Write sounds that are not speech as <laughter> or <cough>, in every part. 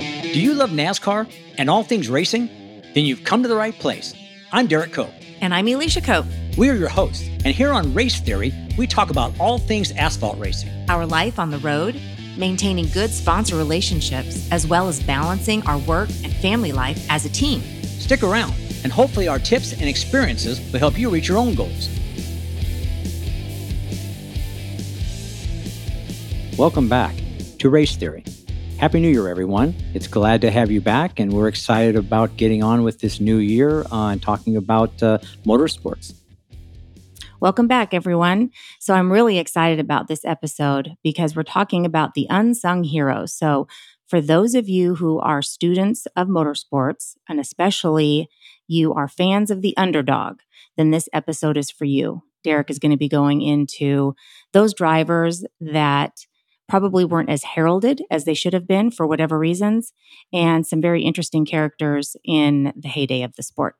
Do you love NASCAR and all things racing? Then you've come to the right place. I'm Derrike Cope. And I'm Elisha Cope. We are your hosts, and here on Race Theory, we talk about all things asphalt racing. Our life on the road, maintaining good sponsor relationships, as well as balancing our work and family life as a team. Stick around, and hopefully, our tips and experiences will help you reach your own goals. Welcome back to Race Theory. Happy New Year, everyone. It's glad to have you back, and we're excited about getting on with this new year uh, and talking about uh, motorsports. Welcome back, everyone. So, I'm really excited about this episode because we're talking about the unsung heroes. So, for those of you who are students of motorsports, and especially you are fans of the underdog, then this episode is for you. Derrike is going to be going into those drivers that probably weren't as heralded as they should have been for whatever reasons, and some very interesting characters in the heyday of the sport.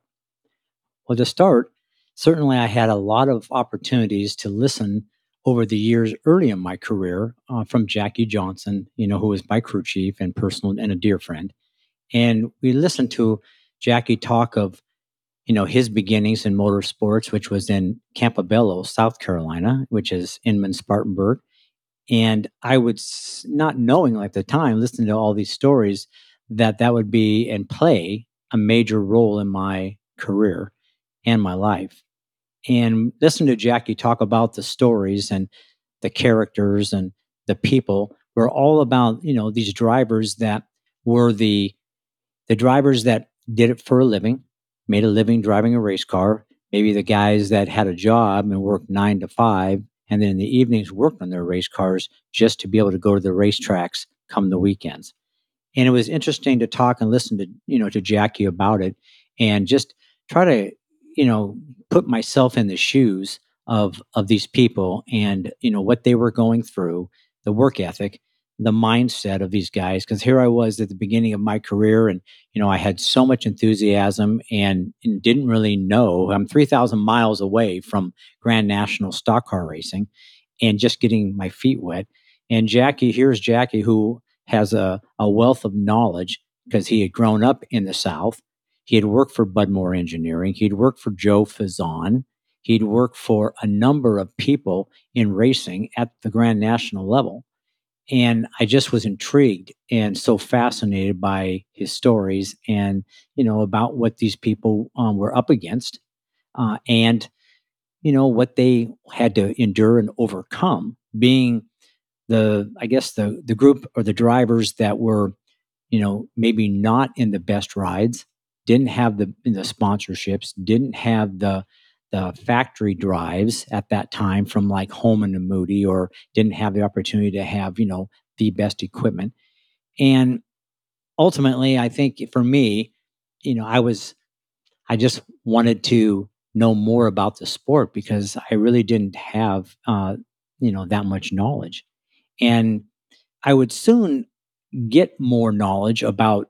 Well, to start, certainly I had a lot of opportunities to listen over the years early in my career uh, from Jackie Johnson, you know, who was my crew chief and personal and a dear friend. And we listened to Jackie talk of, you know, his beginnings in motorsports, which was in Campobello, South Carolina, which is Inman Spartanburg. And I would, not knowing at the time, listening to all these stories, that that would be and play a major role in my career and my life. And listen to Jackie talk about the stories and the characters and the people were all about, you know, these drivers that were the the drivers that did it for a living, made a living driving a race car, maybe the guys that had a job and worked 9 to 5 and then in the evenings worked on their race cars just to be able to go to the racetracks come the weekends. And it was interesting to talk and listen to, you know, to Jackie about it and just try to, you know, put myself in the shoes of of these people and, you know, what they were going through, the work ethic, the mindset of these guys because here I was at the beginning of my career and you know I had so much enthusiasm and, and didn't really know I'm 3000 miles away from Grand National stock car racing and just getting my feet wet. And Jackie here's Jackie who has a, a wealth of knowledge because he had grown up in the South. He had worked for Bud Moore Engineering. He'd worked for Joe Frasson he'd worked for a number of people in racing at the Grand National level and i just was intrigued and so fascinated by his stories and you know about what these people um, were up against uh, and you know what they had to endure and overcome being the i guess the the group or the drivers that were you know maybe not in the best rides didn't have the the sponsorships didn't have the the factory drives at that time from like Holman and Moody or didn't have the opportunity to have, you know, the best equipment. And ultimately, I think for me, you know, I was, I just wanted to know more about the sport because I really didn't have, uh, you know, that much knowledge. And I would soon get more knowledge about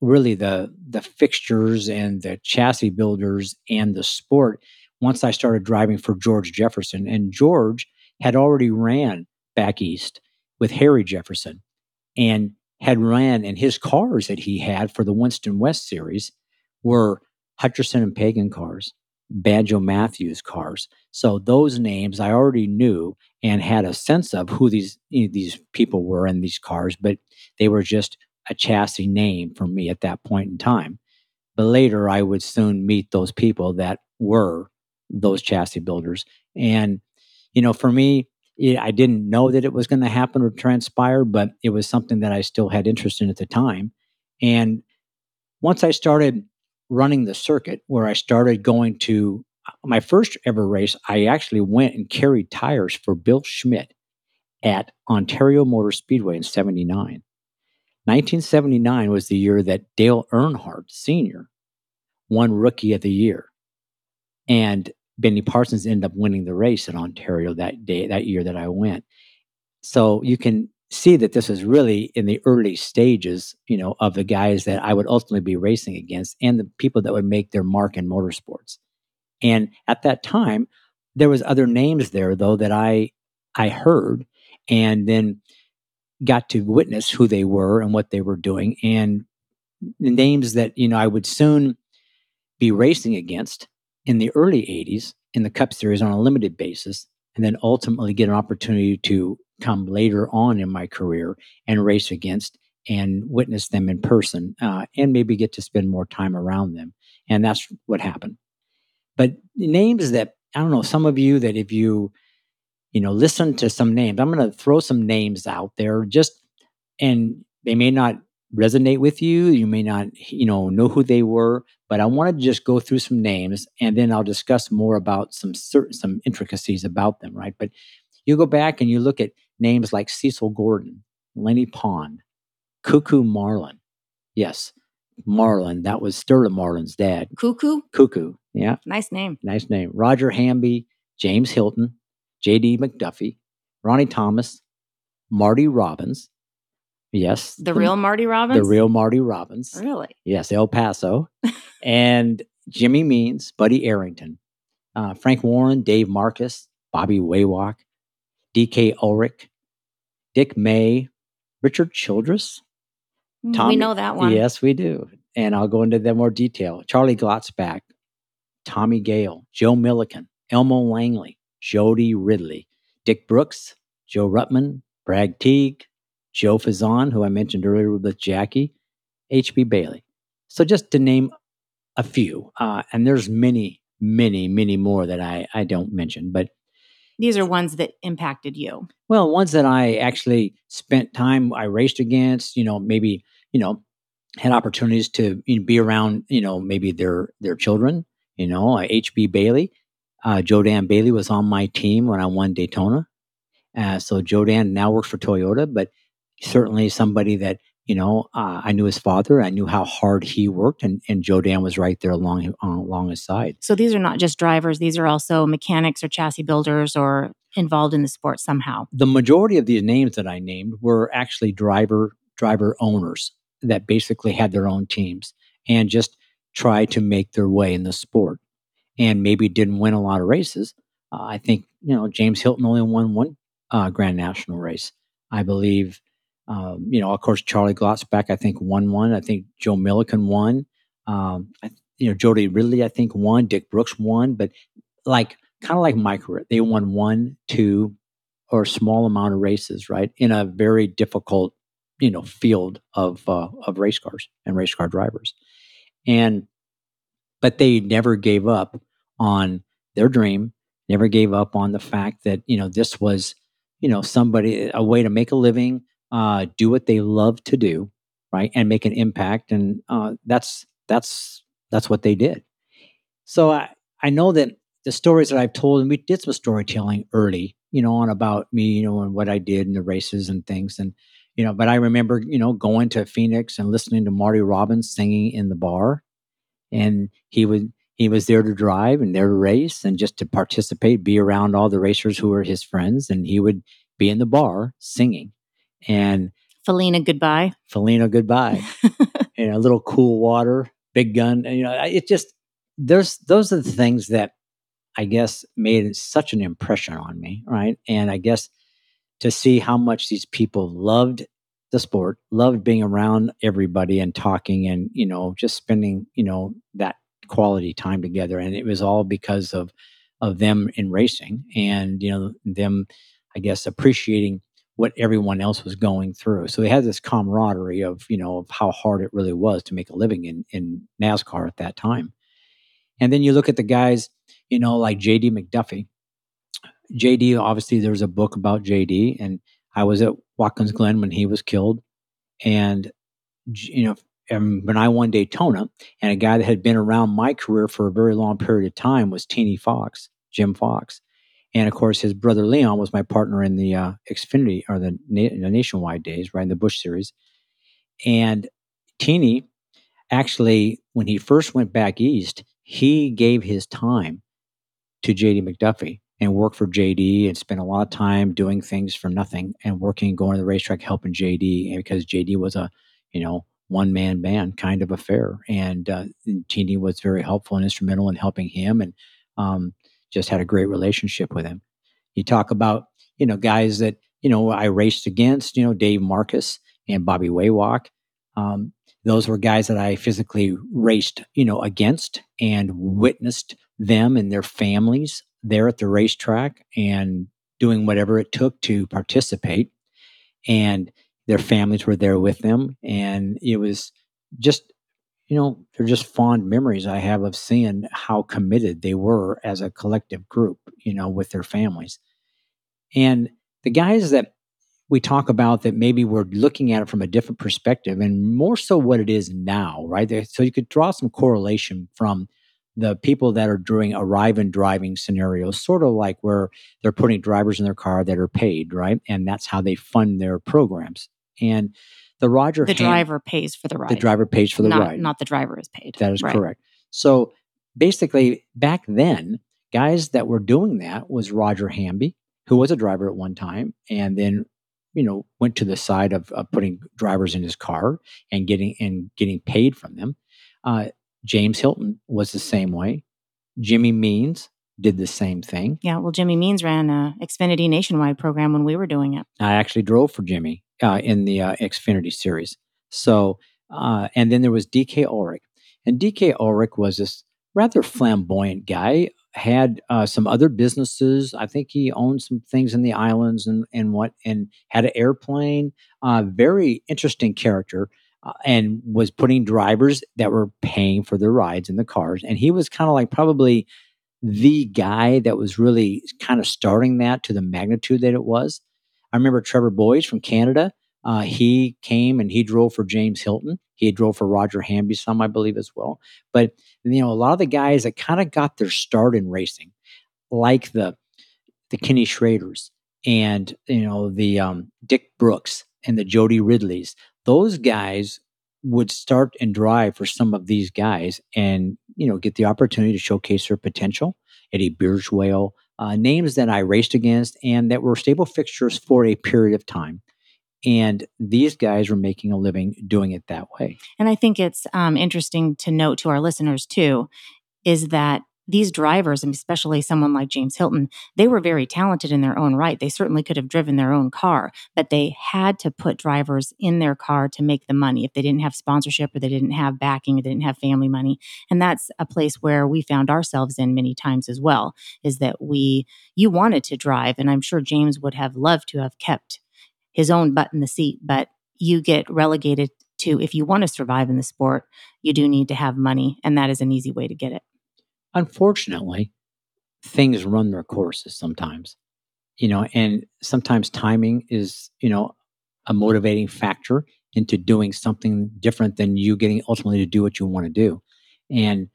really the the fixtures and the chassis builders and the sport once I started driving for George Jefferson. And George had already ran back east with Harry Jefferson and had ran, and his cars that he had for the Winston West series were Hutcherson and Pagan cars, Banjo Matthews cars. So those names I already knew and had a sense of who these you know, these people were in these cars, but they were just a chassis name for me at that point in time. But later, I would soon meet those people that were those chassis builders. And, you know, for me, it, I didn't know that it was going to happen or transpire, but it was something that I still had interest in at the time. And once I started running the circuit, where I started going to uh, my first ever race, I actually went and carried tires for Bill Schmidt at Ontario Motor Speedway in 79. 1979 was the year that Dale Earnhardt Sr. won Rookie of the Year. And Benny Parsons ended up winning the race in Ontario that day, that year that I went. So you can see that this is really in the early stages, you know, of the guys that I would ultimately be racing against and the people that would make their mark in motorsports. And at that time, there was other names there though that I I heard. And then got to witness who they were and what they were doing, and the names that you know I would soon be racing against in the early '80s in the Cup Series on a limited basis, and then ultimately get an opportunity to come later on in my career and race against and witness them in person, uh, and maybe get to spend more time around them, and that's what happened. But names that I don't know, some of you that if you you know, listen to some names. I'm going to throw some names out there just, and they may not resonate with you. You may not, you know, know who they were, but I want to just go through some names and then I'll discuss more about some certain, some intricacies about them, right? But you go back and you look at names like Cecil Gordon, Lenny Pond, Coo Coo Marlin. Yes, Marlin. That was Sterling Marlin's dad. Coo Coo? Cuckoo. Yeah. Nice name. Nice name. Roger Hamby, James Hylton, J.D. McDuffie, Ronnie Thomas, Marty Robbins. Yes. The, the real Marty Robbins? The real Marty Robbins. Really? Yes, El Paso. <laughs> and Jimmy Means, Buddy Arrington, uh, Frank Warren, Dave Marcis, Bobby Wawak, D.K. Ulrich, Dick May, Richard Childress. Mm, Tommy, we know that one. Yes, we do. And I'll go into that more detail. Charlie Glotzbach, Tommy Gale, Joe Millikan, Elmo Langley, Jody Ridley, Dick Brooks, Joe Ruttman, Brad Teague, Joe Frasson, who I mentioned earlier with Jackie, H.B. Bailey. So just to name a few, uh, and there's many, many, many more that I, I don't mention, but these are ones that impacted you. Well, ones that I actually spent time I raced against, you know, maybe, you know, had opportunities to you know, be around, you know, maybe their their children, you know, HB Bailey. Uh, Joe Dan Bailey was on my team when I won Daytona. Uh, so Joe Dan now works for Toyota, but certainly somebody that you know uh, I knew his father. I knew how hard he worked, and, and Joe Dan was right there along along his side. So these are not just drivers; these are also mechanics or chassis builders or involved in the sport somehow. The majority of these names that I named were actually driver driver owners that basically had their own teams and just tried to make their way in the sport and maybe didn't win a lot of races. Uh, I think you know James Hylton only won one uh, Grand National race. I believe, um, you know, of course Charlie Glotzbach I think won one. I think Joe Millikan won. Um, I, you know, Jody Ridley I think won. Dick Brooks won, but like kind of like Micro, they won one, two, or small amount of races, right, in a very difficult, you know, field of uh, of race cars and race car drivers, and but they never gave up on their dream, never gave up on the fact that, you know, this was, you know, somebody, a way to make a living, uh, do what they love to do, right? And make an impact. And uh, that's, that's, that's what they did. So I, I know that the stories that I've told, and we did some storytelling early, you know, on about me, you know, and what I did in the races and things. And, you know, but I remember, you know, going to Phoenix and listening to Marty Robbins singing in the bar. And he would, he was there to drive and there to race and just to participate, be around all the racers who were his friends, and he would be in the bar singing. And Felina, goodbye. Felina, goodbye. <laughs> and a little cool water, big gun. And, you know, it just there's those are the things that I guess made such an impression on me, right? And I guess to see how much these people loved the sport, loved being around everybody and talking and, you know, just spending, you know, that quality time together and it was all because of of them in racing and you know them i guess appreciating what everyone else was going through. So they had this camaraderie of you know of how hard it really was to make a living in in nascar at that time. And then you look at the guys you know like jd mcduffie. Jd obviously there's a book about jd and i was at watkins glen when he was killed. And you know and when I won Daytona, and a guy that had been around my career for a very long period of time was Teeny Fox, Jim Fox. And of course, his brother Leon was my partner in the uh, Xfinity or the, na- the Nationwide days, right in the Busch Series. And Teeny, actually, when he first went back east, he gave his time to JD McDuffie and worked for JD and spent a lot of time doing things for nothing and working, going to the racetrack, helping JD. And because JD was a, you know, one man band kind of affair. And uh, Teeny was very helpful and instrumental in helping him and um, just had a great relationship with him. You talk about, you know, guys that you know, I raced against, you know, Dave Marcis and Bobby Wawak. Um, those were guys that I physically raced, you know, against and witnessed them and their families there at the racetrack and doing whatever it took to participate. And their families were there with them. And it was just, you know, they're just fond memories I have of seeing how committed they were as a collective group, you know, with their families. And the guys that we talk about that maybe we're looking at it from a different perspective and more so what it is now, right? So you could draw some correlation from the people that are doing arrive and driving scenarios, sort of like where they're putting drivers in their car that are paid, right? And that's how they fund their programs. And the Roger the Ham- driver pays for the ride. the driver pays for the not, ride. Not the driver is paid. That is Right. correct. So basically, back then, guys that were doing that was Roger Hamby, who was a driver at one time, and then you know went to the side of, of putting drivers in his car and getting and getting paid from them. Uh, James Hylton was the same way. Jimmy Means did the same thing. Yeah, well, Jimmy Means ran a Xfinity nationwide program when we were doing it. I actually drove for Jimmy uh, in the uh, Xfinity series. So, uh, and then there was DK Ulrich, and DK Ulrich was this rather flamboyant guy. Had uh, some other businesses. I think he owned some things in the islands and and what, and had an airplane. Uh, very interesting character, uh, and was putting drivers that were paying for their rides in the cars. And he was kind of like probably the guy that was really kind of starting that to the magnitude that it was. I remember Trevor Boys from Canada. Uh, he came and he drove for James Hylton. He drove for Roger Hamby some, I believe, as well. But you know, a lot of the guys that kind of got their start in racing, like the the Kenny Schraders and you know the um, Dick Brooks and the Jody Ridleys, those guys would start and drive for some of these guys, and you know, get the opportunity to showcase their potential. Eddie Bierschwale, uh, names that I raced against and that were stable fixtures for a period of time. And these guys were making a living doing it that way. And I think it's um, interesting to note to our listeners too, is that these drivers, and especially someone like James Hylton, they were very talented in their own right. They certainly could have driven their own car, but they had to put drivers in their car to make the money. If they didn't have sponsorship or they didn't have backing or they didn't have family money, and that's a place where we found ourselves in many times as well. Is that we you wanted to drive, and I'm sure James would have loved to have kept his own butt in the seat, but you get relegated to if you want to survive in the sport, you do need to have money, and that is an easy way to get it. Unfortunately, things run their courses sometimes, you know, and sometimes timing is, you know, a motivating factor into doing something different than you getting ultimately to do what you want to do. And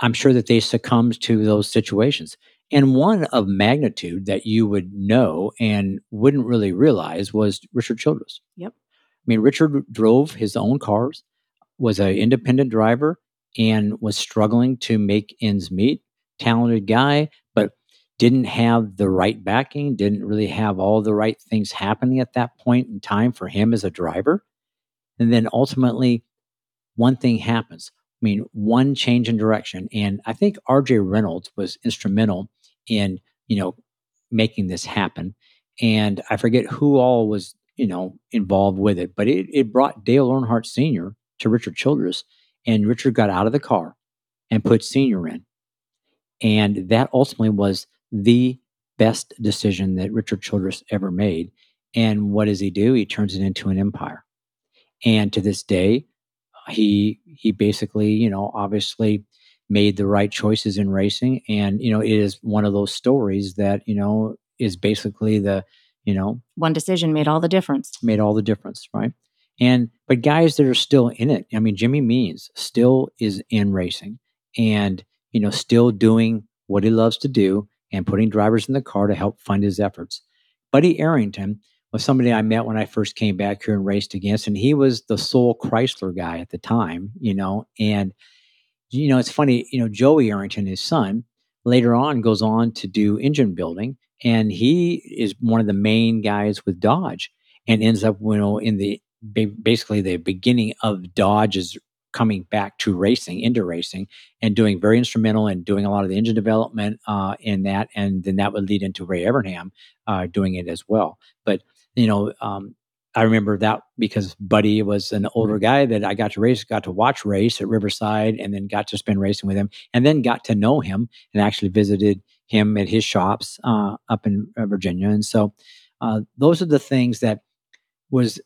I'm sure that they succumbed to those situations. And one of magnitude that you would know and wouldn't really realize was Richard Childress. Yep. I mean, Richard drove his own cars, was an independent driver, and was struggling to make ends meet. Talented guy, but didn't have the right backing, didn't really have all the right things happening at that point in time for him as a driver. And then ultimately, one thing happens. I mean, one change in direction. And I think RJ Reynolds was instrumental in, you know, making this happen. And I forget who all was, you know, involved with it, but it, it brought Dale Earnhardt Sr. to Richard Childress. And Richard got out of the car and put Senior in. And that ultimately was the best decision that Richard Childress ever made. And what does he do? He turns it into an empire. And to this day, he he basically, you know, obviously made the right choices in racing. And, you know, it is one of those stories that, you know, is basically the, you know, One decision made all the difference. made all the difference, right? And but guys that are still in it, I mean, Jimmy Means still is in racing, and you know, still doing what he loves to do and putting drivers in the car to help fund his efforts. Buddy Arrington was somebody I met when I first came back here and raced against, and he was the sole Chrysler guy at the time, you know. And you know, it's funny, you know, Joey Arrington, his son, later on goes on to do engine building, and he is one of the main guys with Dodge, and ends up, you know, in the basically the beginning of Dodge's coming back to racing, into racing, and doing very instrumental and doing a lot of the engine development uh, in that, and then that would lead into Ray Evernham uh, doing it as well. But you know, um, I remember that because Buddy was an older guy that I got to race, got to watch race at Riverside, and then got to spend racing with him, and then got to know him and actually visited him at his shops uh, up in uh, Virginia. And so, uh, those are the things that was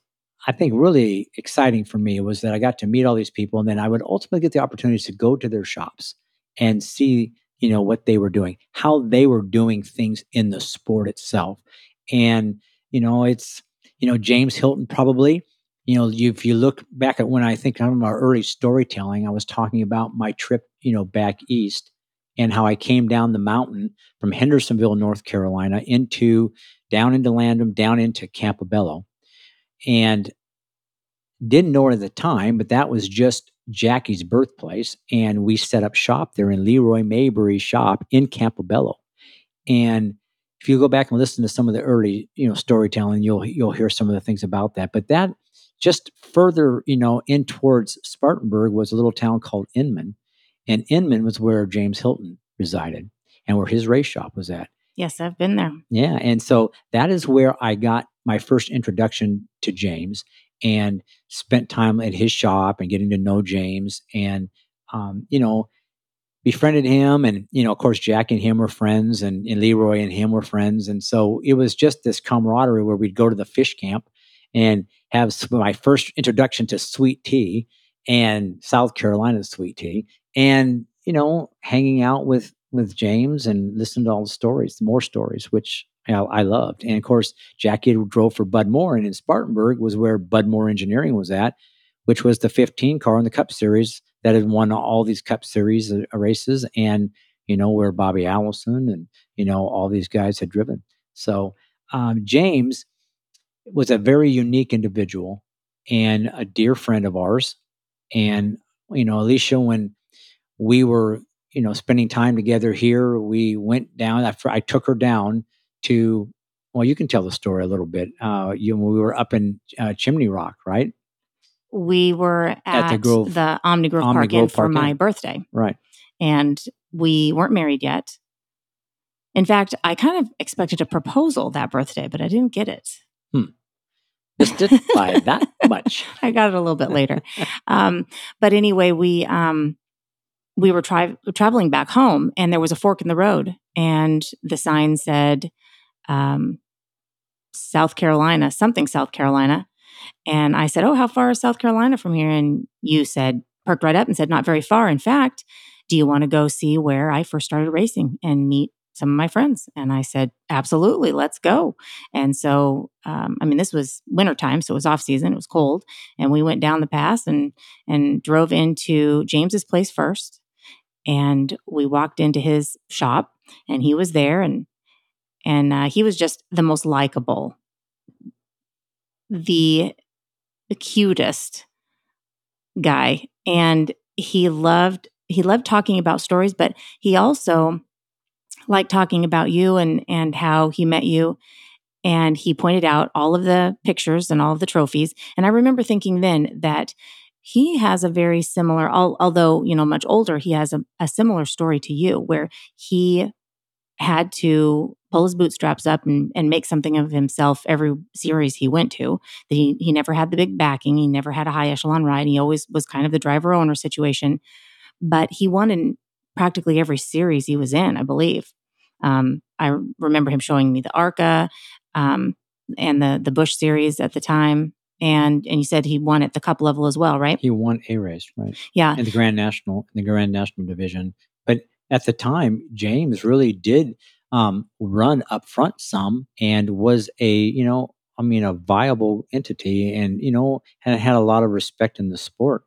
I think really exciting for me was that I got to meet all these people, and then I would ultimately get the opportunity to go to their shops and see, you know, what they were doing, how they were doing things in the sport itself, and you know, it's you know James Hylton probably. You know, if you look back at when I think of my early storytelling, I was talking about my trip, you know, back east and how I came down the mountain from Hendersonville, North Carolina, into down into Landrum, down into Campobello and didn't know it at the time, but that was just Jackie's birthplace. And we set up shop there in Leroy Maybury's shop in Campobello. And if you go back and listen to some of the early, you know, storytelling, you'll you'll hear some of the things about that. But that just further, you know, in towards Spartanburg was a little town called Inman. And Inman was where James Hylton resided and where his race shop was at. Yes, I've been there. Yeah. And so that is where I got my first introduction to James and spent time at his shop and getting to know James and, um, you know, befriended him. And, you know, of course, Jack and him were friends and, and Leroy and him were friends. And so it was just this camaraderie where we'd go to the fish camp and have my first introduction to sweet tea and South Carolina sweet tea and, you know, hanging out with, with James and listened to all the stories, the more stories, which I, I loved. And of course, Jackie drove for Bud Moore, and in Spartanburg was where Bud Moore Engineering was at, which was the 15 car in the Cup Series that had won all these Cup Series uh, races, and you know where Bobby Allison and you know all these guys had driven. So um, James was a very unique individual and a dear friend of ours. And you know, Alicia, when we were you know spending time together here, we went down. I, I took her down to well you can tell the story a little bit uh you we were up in uh, chimney rock right? We were at, at the, Grove, the omni grove omni park grove inn for my birthday. Right. And we weren't married yet. In fact i kind of expected a proposal that birthday but i didn't get it. Hmm. just didn't buy that <laughs> much. I got it a little bit later. Um, but anyway we um, we were traveling back home and there was a fork in the road and the sign said um, South Carolina, something South Carolina. And I said, Oh, how far is South Carolina from here? And you said, perked right up and said, Not very far. In fact, do you want to go see where I first started racing and meet some of my friends? And I said, Absolutely, let's go. And so, um, I mean, this was wintertime, so it was off season, it was cold. And we went down the pass and and drove into James's place first. And we walked into his shop and he was there and and uh, he was just the most likable, the, the cutest guy, and he loved he loved talking about stories, but he also liked talking about you and and how he met you. And he pointed out all of the pictures and all of the trophies. And I remember thinking then that he has a very similar, although you know much older, he has a, a similar story to you, where he had to pull his bootstraps up and, and make something of himself every series he went to. He he never had the big backing. He never had a high echelon ride. He always was kind of the driver owner situation. But he won in practically every series he was in, I believe. Um, I remember him showing me the ARCA um, and the the Busch series at the time. And and you said he won at the cup level as well, right? He won a race, right? Yeah. In the Grand National, in the Grand National division. But at the time, James really did um, run up front some and was a, you know, I mean, a viable entity and, you know, had, had a lot of respect in the sport.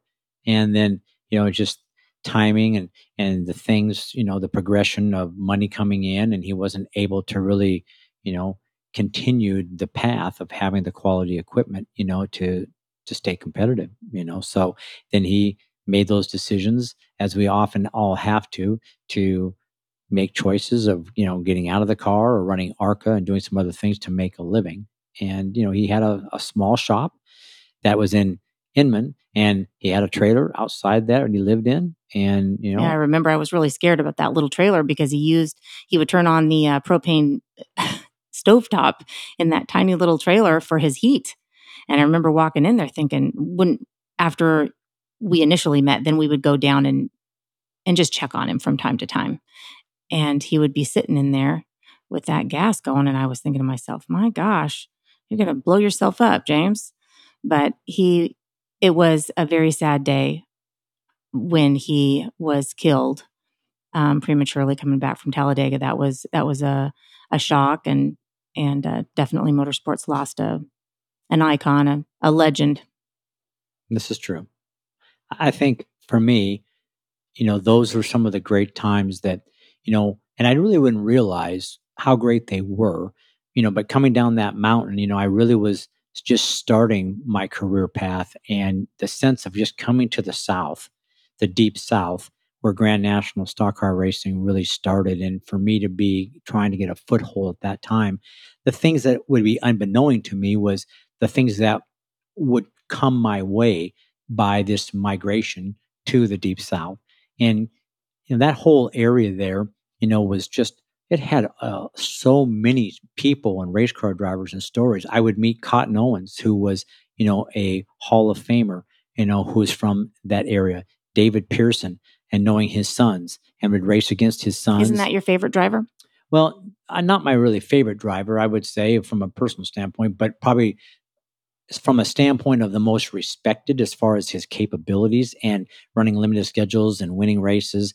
And then, you know, just timing and, and the things, you know, the progression of money coming in and he wasn't able to really, you know, continue the path of having the quality equipment, you know, to, to stay competitive, you know. So then he made those decisions as we often all have to, to make choices of you know getting out of the car or running arca and doing some other things to make a living and you know he had a, a small shop that was in Inman, and he had a trailer outside that, and he lived in. And you know, Yeah, I remember I was really scared about that little trailer because he used he would turn on the uh, propane stovetop in that tiny little trailer for his heat. And I remember walking in there thinking, wouldn't after we initially met, then we would go down and and just check on him from time to time. And he would be sitting in there with that gas going, and I was thinking to myself, my gosh, you're gonna blow yourself up, James. But he it was a very sad day when he was killed um, prematurely coming back from Talladega. That was that was a a shock, and and uh, definitely motorsports lost a an icon, a, a legend. This is true. I think for me, you know, those were some of the great times that, you know, and I really wouldn't realize how great they were, you know, but coming down that mountain, you know, I really was just starting my career path and the sense of just coming to the South, the deep South, where Grand National stock car racing really started. And for me to be trying to get a foothold at that time, the things that would be unbeknown to me was the things that would come my way by this migration to the deep south and you know that whole area there you know was just it had uh, so many people and race car drivers and stories i would meet cotton owens who was you know a hall of famer you know who was from that area david pearson and knowing his sons and would race against his sons Isn't that your favorite driver? well uh, not my really favorite driver i would say from a personal standpoint but probably from a standpoint of the most respected as far as his capabilities and running limited schedules and winning races,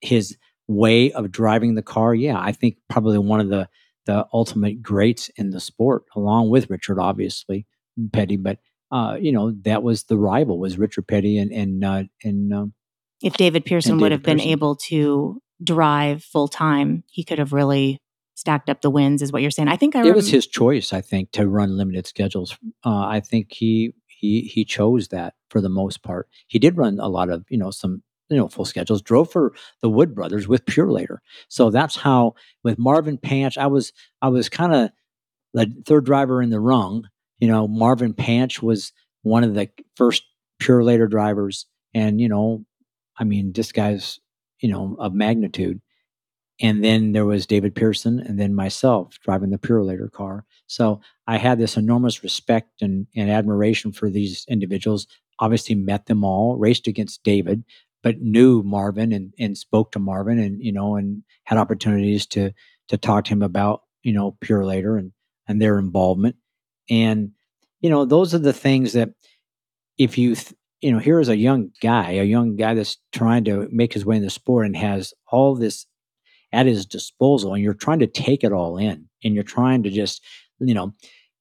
his way of driving the car, yeah, I think probably one of the the ultimate greats in the sport, along with Richard, obviously Petty. But uh, you know that was the rival was Richard Petty and and uh, and um, If David Pearson And would David have been able to drive full time, he could have really stacked up the wins, is what you're saying. I think I it was his choice, I think, to run limited schedules. Uh, I think he he he chose that for the most part. He did run a lot of you know some you know full schedules. Drove for the Wood brothers with Purolator, so that's how with Marvin Panch, I was I was kind of the third driver in the rung. You know, Marvin Panch was one of the first Purolator drivers, and you know, I mean, this guy's you know of magnitude. And then there was David Pearson, and then myself driving the Purolator car. So I had this enormous respect and, and admiration for these individuals. Obviously, met them all, raced against David, but knew Marvin and, and spoke to Marvin, and you know, and had opportunities to to talk to him about you know Purolator and and their involvement. And you know, those are the things that if you th- you know, here is a young guy, a young guy that's trying to make his way in the sport and has all this at his disposal and you're trying to take it all in and you're trying to just you know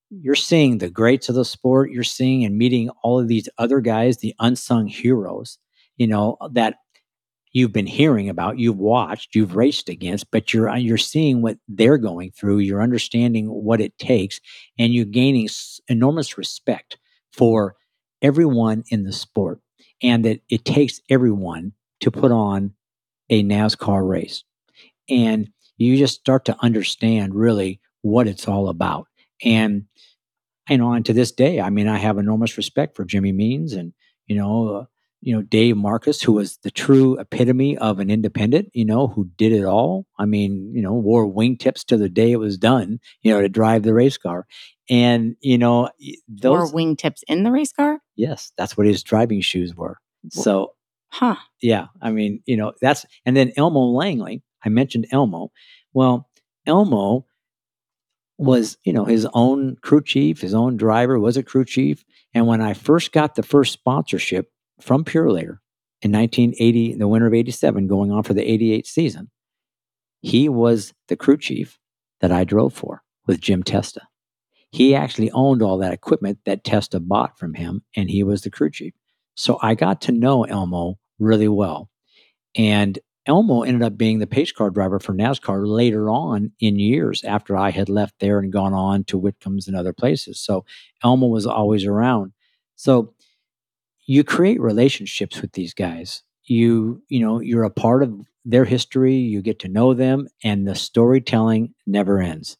you're seeing the greats of the sport you're seeing and meeting all of these other guys the unsung heroes you know that you've been hearing about you've watched you've raced against but you're uh, you're seeing what they're going through you're understanding what it takes and you're gaining enormous respect for everyone in the sport and that it takes everyone to put on a NASCAR race and you just start to understand really what it's all about. And you know, and to this day, I mean, I have enormous respect for Jimmy Means and you know, you know Dave Marcis, who was the true epitome of an independent. You know, who did it all. I mean, you know, wore wingtips to the day it was done. You know, to drive the race car, and you know, those. wingtips in the race car. yes, that's what his driving shoes were. So Huh. yeah, I mean, you know, that's and then Elmo Langley. I mentioned Elmo. Well, Elmo was, you know, his own crew chief, his own driver was a crew chief. And when I first got the first sponsorship from Purolator in 1980, the winter of 87, going on for the 88 season, he was the crew chief that I drove for with Jim Testa. He actually owned all that equipment that Testa bought from him, and he was the crew chief. So I got to know Elmo really well. And Elmo ended up being the pace car driver for NASCAR later on in years after I had left there and gone on to Whitcomb's and other places. So Elmo was always around. So you create relationships with these guys. You, you know, you're a part of their history, you get to know them, and the storytelling never ends.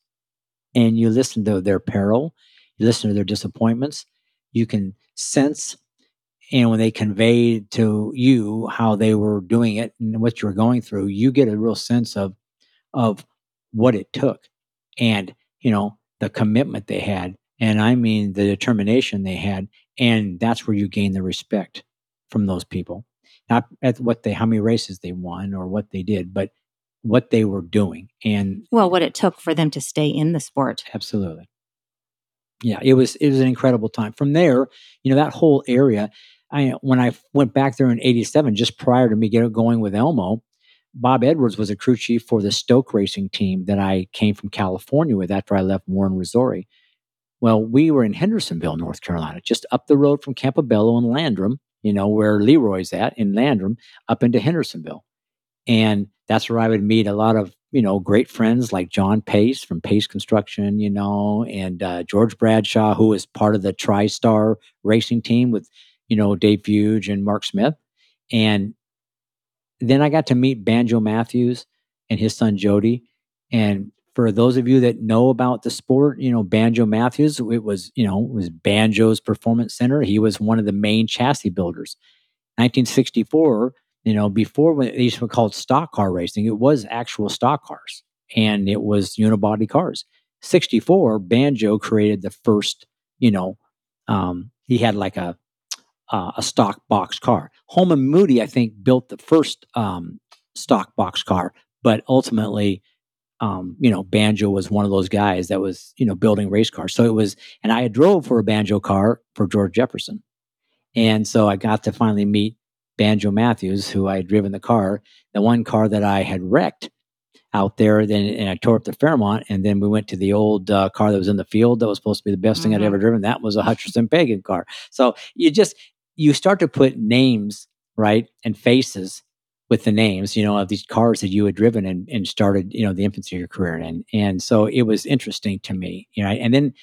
And you listen to their peril, you listen to their disappointments, you can sense and when they conveyed to you how they were doing it and what you were going through, you get a real sense of of what it took and you know the commitment they had and i mean the determination they had and that's where you gain the respect from those people. Not at what they how many races they won or what they did but what they were doing. And well what it took for them to stay in the sport. Absolutely. Yeah it was it was an incredible time. From there you know that whole area i when i went back there in 87 just prior to me getting going with elmo bob edwards was a crew chief for the stoke racing team that i came from california with after i left warren Risori. Well we were in hendersonville north carolina just up the road from campobello and landrum you know where leroy's at in landrum up into hendersonville and that's where I would meet a lot of, you know, great friends like John Pace from Pace Construction, you know, and uh, George Bradshaw, who was part of the TriStar racing team with, you know, Dave Fuge and Mark Smith. And then I got to meet Banjo Matthews and his son Jody. And for those of you that know about the sport, you know, Banjo Matthews, it was, you know, was Banjo's Performance Center. He was one of the main chassis builders. 1964, you know, before when these were called stock car racing, it was actual stock cars and it was unibody cars. 64, Banjo created the first, you know, um, he had like a uh, a stock box car. Holman Moody, I think, built the first um, stock box car, but ultimately, um, you know, Banjo was one of those guys that was, you know, building race cars. So it was, and I had drove for a Banjo car for George Jefferson, and so I got to finally meet Banjo Matthews, who I had driven the car, the one car that I had wrecked out there. Then and I tore up the Fairmont, and then we went to the old uh, car that was in the field that was supposed to be the best mm-hmm. thing I'd ever mm-hmm. driven. That was a Hutcherson Pagan car. So you just you start to put names right and faces with the names, you know, of these cars that you had driven and, and started, you know, the infancy of your career in. And so it was interesting to me, you know, and then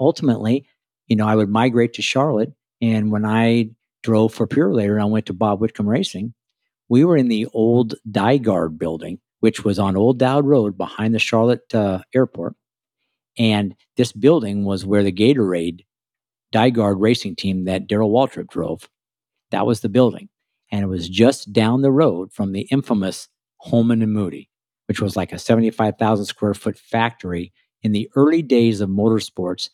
ultimately, you know, I would migrate to Charlotte. And when I drove for Purolator and I went to Bob Whitcomb Racing, we were in the old Guard building, which was on Old Dowd Road behind the Charlotte uh, airport. And this building was where the Gatorade Guard racing team that Darrell Waltrip drove, that was the building. And it was just down the road from the infamous Holman and Moody, which was like a 75,000 square foot factory in the early days of motorsports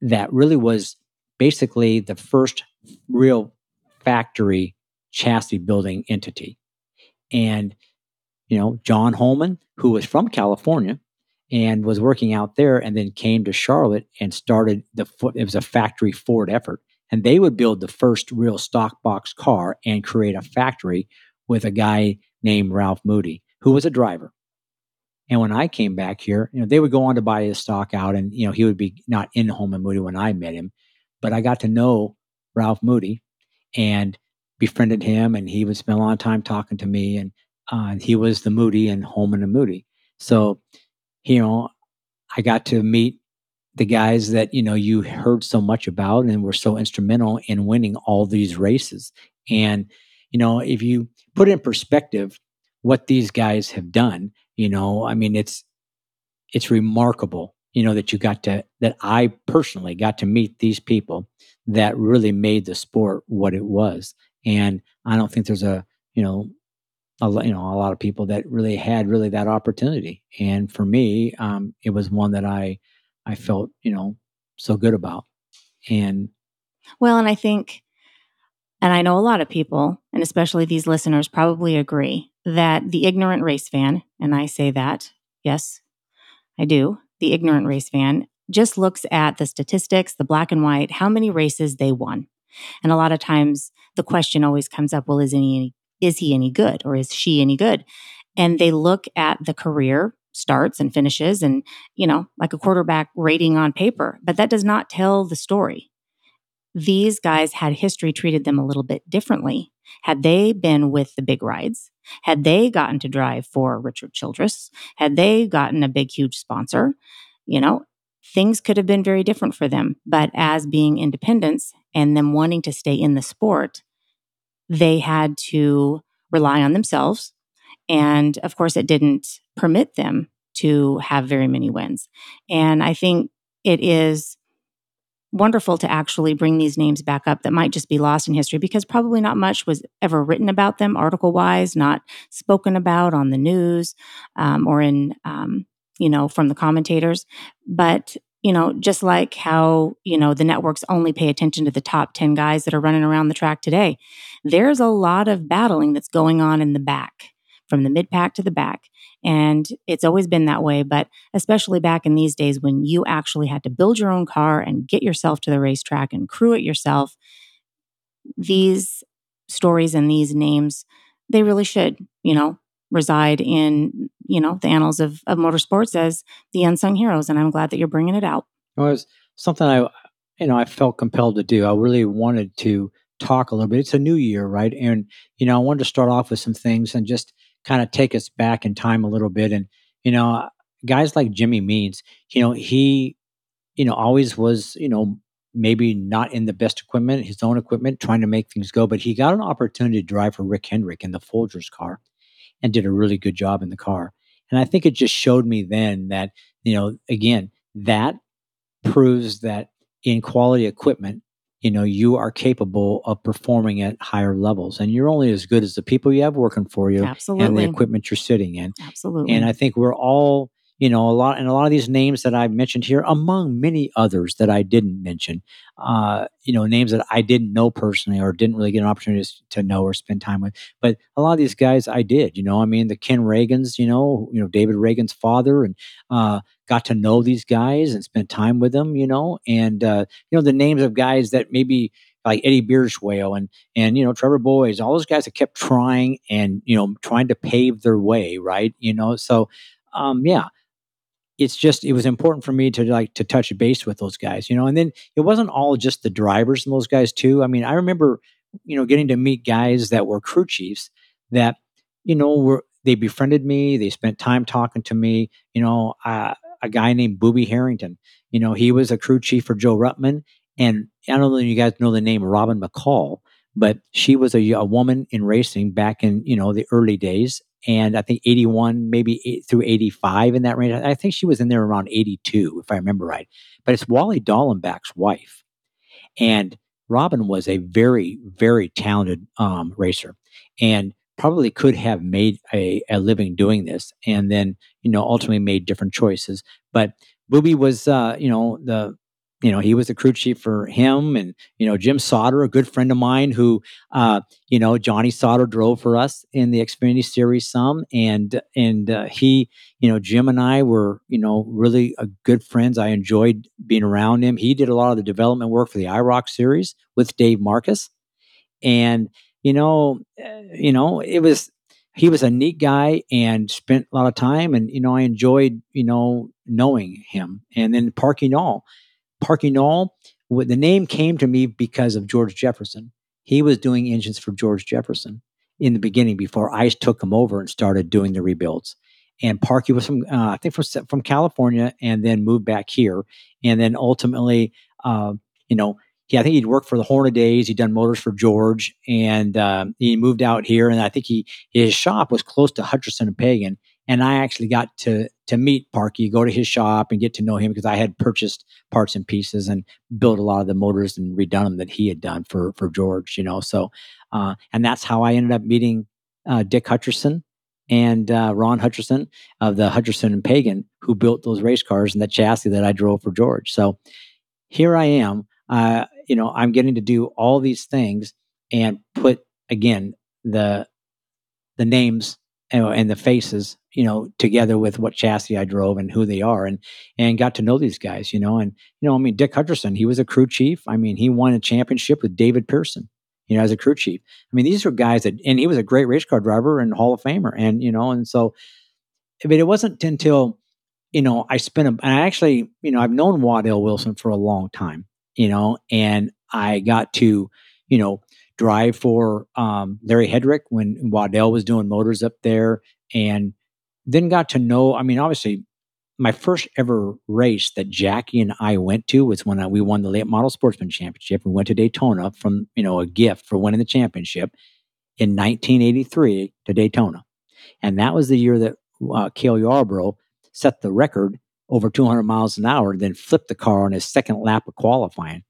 that really was basically the first real factory chassis building entity. And, you know, John Holman, who was from California and was working out there and then came to Charlotte and started the foot, it was a factory Ford effort. And they would build the first real stock box car and create a factory with a guy named Ralph Moody, who was a driver. And when I came back here, you know, they would go on to buy his stock out, and you know, he would be not in Holman Moody when I met him, but I got to know Ralph Moody and befriended him, and he would spend a lot of time talking to me. And uh, he was the Moody and Holman and Moody. So, you know, I got to meet the guys that you know you heard so much about and were so instrumental in winning all these races. And you know, if you put in perspective what these guys have done, you know, I mean, it's it's remarkable you know that you got to that i personally got to meet these people that really made the sport what it was and i don't think there's a you know a, you know a lot of people that really had really that opportunity and for me um, it was one that i i felt you know so good about and well and i think and i know a lot of people and especially these listeners probably agree that the ignorant race fan and i say that yes i do the ignorant race fan, just looks at the statistics, the black and white, how many races they won. And a lot of times the question always comes up, well, is any is he any good or is she any good? And they look at the career starts and finishes and, you know, like a quarterback rating on paper, but that does not tell the story. These guys had history treated them a little bit differently. Had they been with the big rides, had they gotten to drive for Richard Childress, had they gotten a big, huge sponsor, you know, things could have been very different for them. But as being independents and them wanting to stay in the sport, they had to rely on themselves. And of course, it didn't permit them to have very many wins. And I think it is wonderful to actually bring these names back up that might just be lost in history because probably not much was ever written about them article wise, not spoken about on the news um, or in, um, you know, from the commentators. But, you know, just like how, you know, the networks only pay attention to the top 10 guys that are running around the track today, there's a lot of battling that's going on in the back from the mid pack to the back. And it's always been that way, but especially back in these days when you actually had to build your own car and get yourself to the racetrack and crew it yourself, these stories and these names, they really should, you know, reside in, you know, the annals of, of motorsports as the unsung heroes. And I'm glad that you're bringing it out. It was something I, you know, I felt compelled to do. I really wanted to talk a little bit. It's a new year, right? And, you know, I wanted to start off with some things and just kind of take us back in time a little bit. And, you know, uh, guys like Jimmy Means, you know, he, you know, always was, you know, maybe not in the best equipment, his own equipment, trying to make things go. But he got an opportunity to drive for Rick Hendrick in the Folgers car and did a really good job in the car. And I think it just showed me then that, you know, again, that proves that in quality equipment, you know you are capable of performing at higher levels and you're only as good as the people you have working for you Absolutely. and the equipment you're sitting in Absolutely. and i think we're all you know a lot and a lot of these names that i mentioned here among many others that i didn't mention uh, you know names that i didn't know personally or didn't really get an opportunity to know or spend time with but a lot of these guys i did you know i mean the Ken Ragans you know you know David Ragan's father and uh, got to know these guys and spent time with them you know and uh, you know the names of guys that maybe like Eddie Bierschwale and and you know Trevor Boys, all those guys that kept trying and you know trying to pave their way, right? You know, so um, yeah, it's just it was important for me to like to touch base with those guys, you know. And then it wasn't all just the drivers and those guys too. I mean, I remember you know getting to meet guys that were crew chiefs that you know were they befriended me. They spent time talking to me. You know, uh, a guy named Booby Harrington. You know, he was a crew chief for Joe Ruttman, and I don't know if you guys know the name Robin McCall, but she was a, a woman in racing back in you know the early days, and I think 81, maybe eight, through 85 in that range. I think she was in there around 82, if I remember right. But it's Wally Dallenbach's wife. And Robin was a very, very talented um, racer and probably could have made a, a living doing this and then, you know, ultimately made different choices. But Booby was, uh, you know, the you know, he was the crew chief for him and, you know, Jim Sauter, a good friend of mine who, uh, you know, Johnny Sauter drove for us in the Xfinity series some. And, and uh, he, you know, Jim and I were, you know, really uh, good friends. I enjoyed being around him. He did a lot of the development work for the IROC series with Dave Marcis. And, you know, uh, you know, it was, he was a neat guy and spent a lot of time and, you know, I enjoyed, you know, knowing him. And then Parky Knoll Parky Knoll, the name came to me because of George Jefferson. He was doing engines for George Jefferson in the beginning before ICE took him over and started doing the rebuilds. And Parky was from, uh, I think, from, from California and then moved back here. And then ultimately, uh, you know, he, I think he'd worked for the Hornadays. He'd done motors for George, and uh, he moved out here. And I think he his shop was close to Hutcherson and Pagan and I actually got to to meet Parky, go to his shop, and get to know him because I had purchased parts and pieces and built a lot of the motors and redone them that he had done for for George. You know, so uh, and that's how I ended up meeting uh, Dick Hutcherson and uh, Ron Hutcherson of the Hutcherson and Pagan, who built those race cars and the chassis that I drove for George. So here I am. Uh, you know, I'm getting to do all these things and put again the the names and the faces you know, together with what chassis I drove and who they are, and and got to know these guys, you know, and you know, I mean, Dick Hutcherson, he was a crew chief. I mean, he won a championship with David Pearson, you know, as a crew chief. I mean, these are guys that, and he was a great race car driver and Hall of Famer, and you know, and so, but it wasn't until you know I spent, a, and I actually, you know, I've known Waddell Wilson for a long time, you know, and I got to, you know, drive for um, Larry Hedrick when Waddell was doing motors up there, and then got to know, I mean, obviously, my first ever race that Jackie and I went to was when I, we won the late model sportsman championship. We went to Daytona from, you know, a gift for winning the championship in 1983 to Daytona. And that was the year that uh, Cale Yarborough set the record over 200 miles an hour, and then flipped the car on his second lap of qualifying.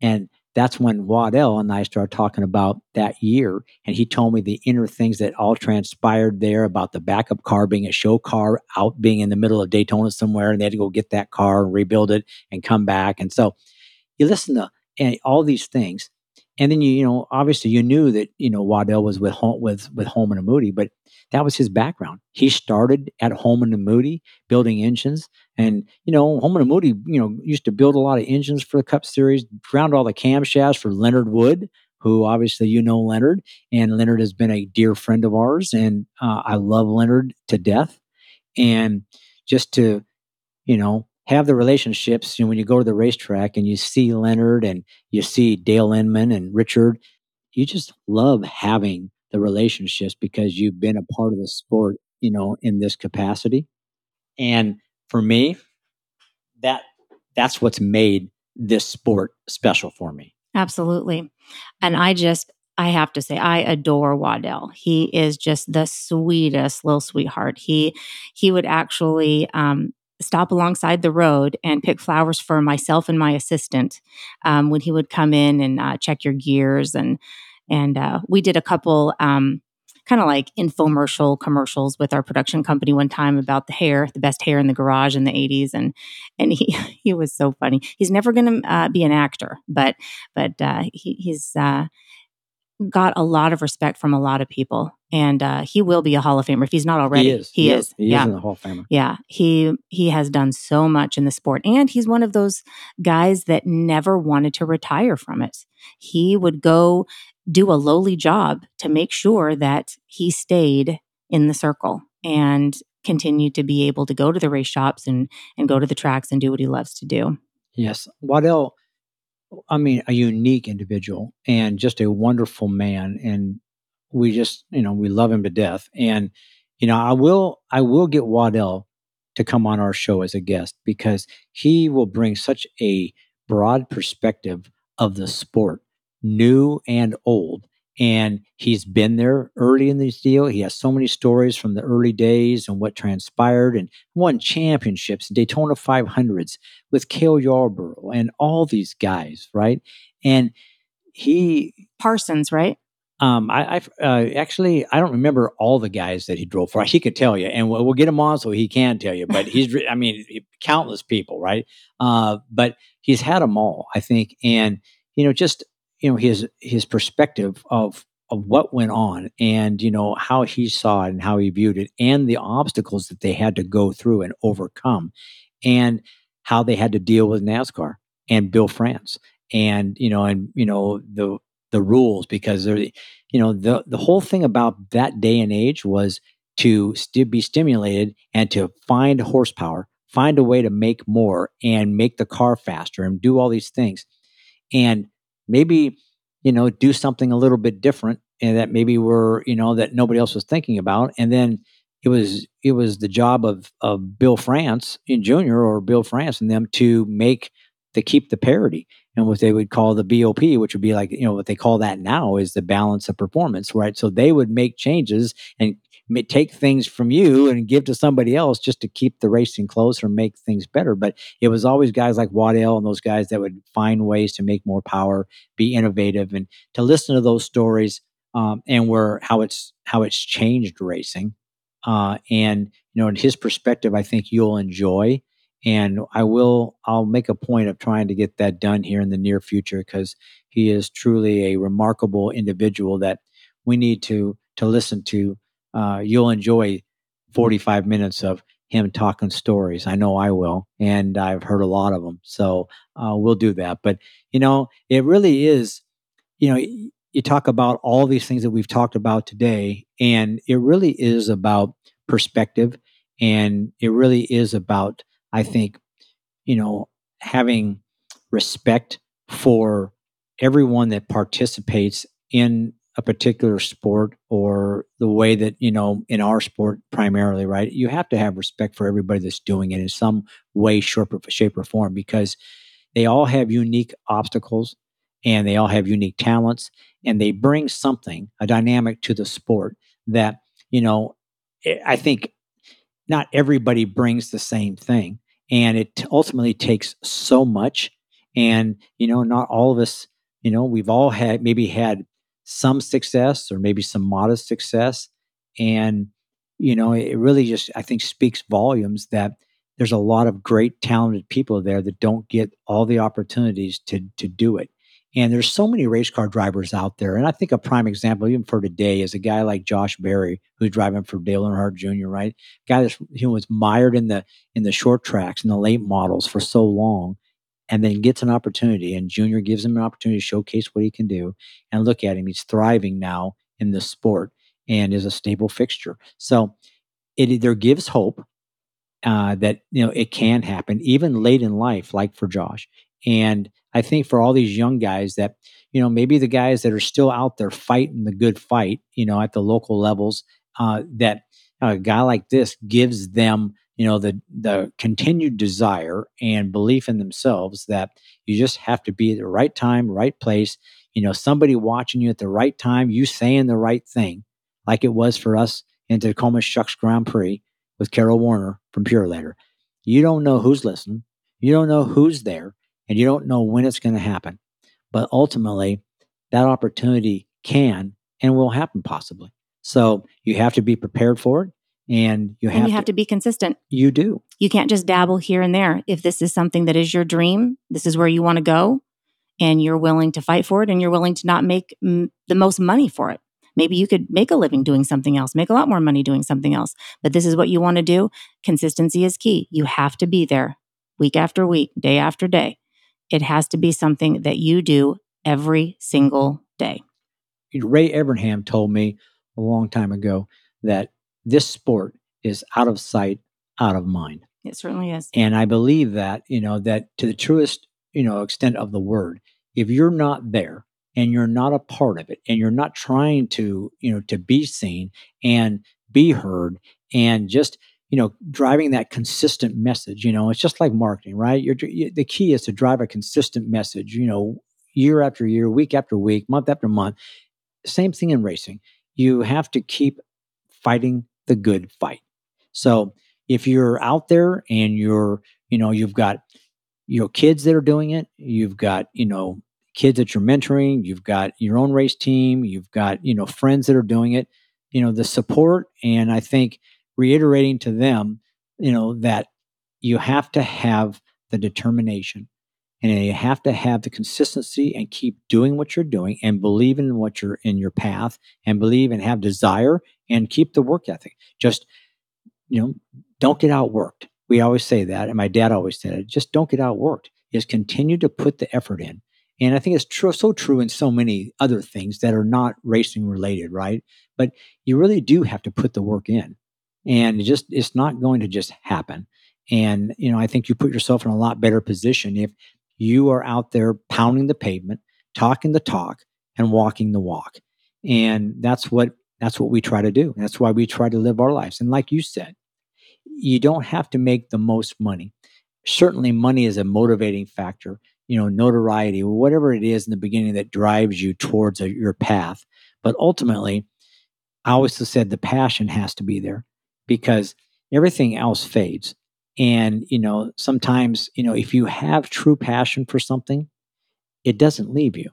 And that's when Waddell and I started talking about that year. And he told me the inner things that all transpired there about the backup car being a show car out being in the middle of Daytona somewhere. And they had to go get that car and rebuild it and come back. And so you listen to eh, all these things and then you you know obviously you knew that you know Waddell was with with with Holman and Moody, but that was his background. He started at Holman and Moody building engines, and you know Holman and Moody you know used to build a lot of engines for the Cup Series, ground all the camshafts for Leonard Wood, who obviously you know Leonard, and Leonard has been a dear friend of ours, and uh, I love Leonard to death, and just to you know have the relationships. You know, when you go to the racetrack and you see Leonard and you see Dale Inman and Richard, you just love having the relationships because you've been a part of the sport, you know, in this capacity. And for me, that that's what's made this sport special for me. Absolutely. And I just I have to say, I adore Waddell. He is just the sweetest little sweetheart. He he would actually um, stop alongside the road and pick flowers for myself and my assistant um, when he would come in and uh, check your gears and and uh, we did a couple um, kind of like infomercial commercials with our production company one time about the hair, the best hair in the garage in the 80s. And, and he, <laughs> he was so funny. He's never going to uh, be an actor, but, but uh, he, he's, uh, got a lot of respect from a lot of people, and uh, he will be a Hall of Famer if he's not already. He is. He, he is. is. He yeah. is in the Hall of Famer. Yeah, he he has done so much in the sport, and he's one of those guys that never wanted to retire from it. He would go do a lowly job to make sure that he stayed in the circle and continued to be able to go to the race shops and and go to the tracks and do what he loves to do. Yes, Waddell I mean, a unique individual and just a wonderful man. And we just, you know, we love him to death. And, you know, I will, I will get Waddell to come on our show as a guest because he will bring such a broad perspective of the sport, new and old, and he's been there early in this deal. He has so many stories from the early days and what transpired and won championships, Daytona 500s with Cale Yarborough and all these guys, right? And he Parsons, right? Um, I, I uh, actually I don't remember all the guys that he drove for. He could tell you, and we'll, we'll get him on so he can tell you. But he's, <laughs> I mean, countless people, right? Uh, but he's had them all, I think, and you know, just you know his his perspective of of what went on and you know how he saw it and how he viewed it and the obstacles that they had to go through and overcome and how they had to deal with NASCAR and Bill France and you know and you know the the rules because they're you know the the whole thing about that day and age was to st- be stimulated and to find horsepower find a way to make more and make the car faster and do all these things. And maybe you know do something a little bit different and that maybe we're you know that nobody else was thinking about and then it was it was the job of of Bill France in junior or Bill France and them to make to keep the parity and what they would call the BOP, which would be like you know what they call that now is the balance of performance, right? So they would make changes and take things from you and give to somebody else just to keep the racing closer and make things better. But it was always guys like Waddell and those guys that would find ways to make more power, be innovative, and to listen to those stories um, and where how it's how it's changed racing. Uh, and you know, in his perspective, I think you'll enjoy. And I will. I'll make a point of trying to get that done here in the near future because he is truly a remarkable individual that we need to to listen to uh, you'll enjoy 45 minutes of him talking stories. I know I will, and I've heard a lot of them. So uh, we'll do that. But you know, it really is. You know, you talk about all these things that we've talked about today, and it really is about perspective, and it really is about, I think, you know, having respect for everyone that participates in a particular sport or the way that you know in our sport primarily right you have to have respect for everybody that's doing it in some way shape or, form because they all have unique obstacles and they all have unique talents and they bring something a dynamic to the sport that you know eh, i think not everybody brings the same thing and it ultimately takes so much. And you know, not all of us, you know, we've all had maybe had some success or maybe some modest success, and you know, it really just I think speaks volumes that there's a lot of great talented people there that don't get all the opportunities to to do it. And there's so many race car drivers out there. And I think a prime example, even for today, is a guy like Josh Berry, who's driving for Dale Earnhardt Jr., right? Guy that was mired in the in the short tracks and the late models for so long, and then gets an opportunity, and Junior gives him an opportunity to showcase what he can do. And look at him, he's thriving now in the sport and is a stable fixture. So it either gives hope uh, that you know it can happen even late in life, like for Josh. And I think for all these young guys that you know maybe the guys that are still out there fighting the good fight, you know, at the local levels, uh, that a guy like this gives them you know the the continued desire and belief in themselves that you just have to be at the right time right place you know somebody watching you at the right time you saying the right thing like it was for us in Tacoma Shucks Grand Prix with Carol Warner from Purolator. You don't know who's listening, you don't know who's there, and you don't know when it's going to happen. But ultimately, that opportunity can and will happen possibly. So you have to be prepared for it. And you have, and you have to, to be consistent. You do. You can't just dabble here and there. If this is something that is your dream, this is where you want to go, and you're willing to fight for it, and you're willing to not make m- the most money for it. Maybe you could make a living doing something else, make a lot more money doing something else. But this is what you want to do. Consistency is key. You have to be there week after week, day after day. It has to be something that you do every single day. Ray Evernham told me a long time ago that this sport is out of sight, out of mind. It certainly is. And I believe that, you know, that to the truest, you know, extent of the word, if you're not there, and you're not a part of it and you're not trying to you know to be seen and be heard and just you know driving that consistent message you know it's just like marketing right you're, you, the key is to drive a consistent message you know year after year week after week month after month same thing in racing you have to keep fighting the good fight so if you're out there and you're you know you've got your kids that are doing it you've got you know kids that you're mentoring, you've got your own race team, you've got, you know, friends that are doing it, you know, the support. And I think reiterating to them, you know, that you have to have the determination and you have to have the consistency and keep doing what you're doing and believe in what you're in your path and believe and have desire and keep the work ethic. Just, you know, don't get outworked. We always say that. And my dad always said it just don't get outworked, Just continue to put the effort in and I think it's true, so true in so many other things that are not racing related, right? But you really do have to put the work in. And it just it's not going to just happen. And you know, I think you put yourself in a lot better position if you are out there pounding the pavement, talking the talk, and walking the walk. And that's what that's what we try to do. That's why we try to live our lives. And like you said, you don't have to make the most money. Certainly, money is a motivating factor you know, notoriety, whatever it is in the beginning that drives you towards a, your path. But ultimately, I always said the passion has to be there because everything else fades. And, you know, sometimes, you know, if you have true passion for something, it doesn't leave you.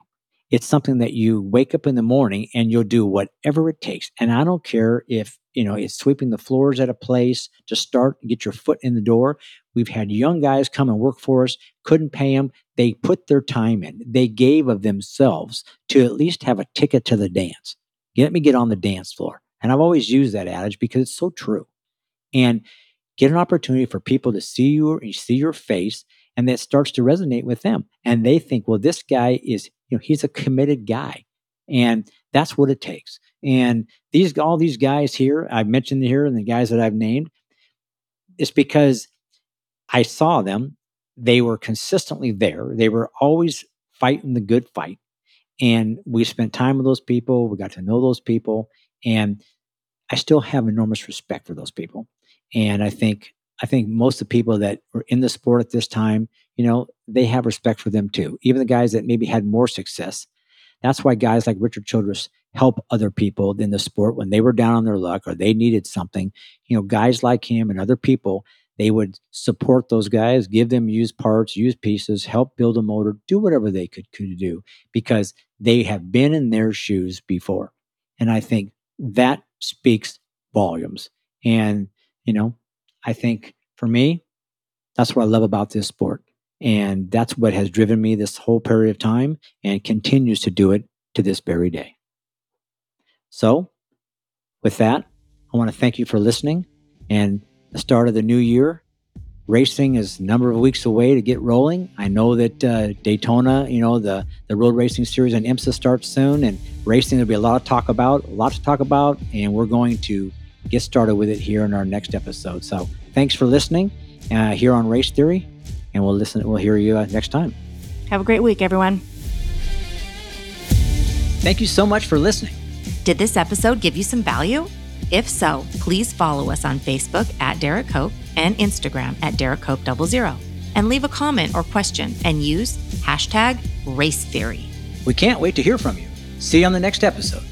It's something that you wake up in the morning and you'll do whatever it takes. And I don't care if you know, it's sweeping the floors at a place to start and get your foot in the door. We've had young guys come and work for us, couldn't pay them. They put their time in. They gave of themselves to at least have a ticket to the dance. Let me get on the dance floor. And I've always used that adage because it's so true. And get an opportunity for people to see you and see your face and that starts to resonate with them. And they think, well, this guy is, you know, he's a committed guy. And that's what it takes. And these all these guys here, I've mentioned here, and the guys that I've named, it's because I saw them. They were consistently there. They were always fighting the good fight. And we spent time with those people. We got to know those people. And I still have enormous respect for those people. And I think I think most of the people that were in the sport at this time, you know, they have respect for them too. Even the guys that maybe had more success. That's why guys like Richard Childress help other people in the sport when they were down on their luck or they needed something. You know, guys like him and other people, they would support those guys, give them used parts, used pieces, help build a motor, do whatever they could, could do because they have been in their shoes before. And I think that speaks volumes. And, you know, I think for me, that's what I love about this sport. And that's what has driven me this whole period of time and continues to do it to this very day. So, with that, I want to thank you for listening. And the start of the new year, racing is a number of weeks away to get rolling. I know that uh, Daytona, you know, the, the road racing series and IMSA starts soon, and racing there'll be a lot of talk about, a lot to talk about, and we're going to get started with it here in our next episode. So, thanks for listening uh, here on Race Theory, and we'll listen. We'll hear you uh, next time. Have a great week, everyone. Thank you so much for listening. Did this episode give you some value? If so, please follow us on Facebook at Derrike Cope and Instagram at Derrike Cope 00 and leave a comment or question and use hashtag race theory. We can't wait to hear from you. See you on the next episode.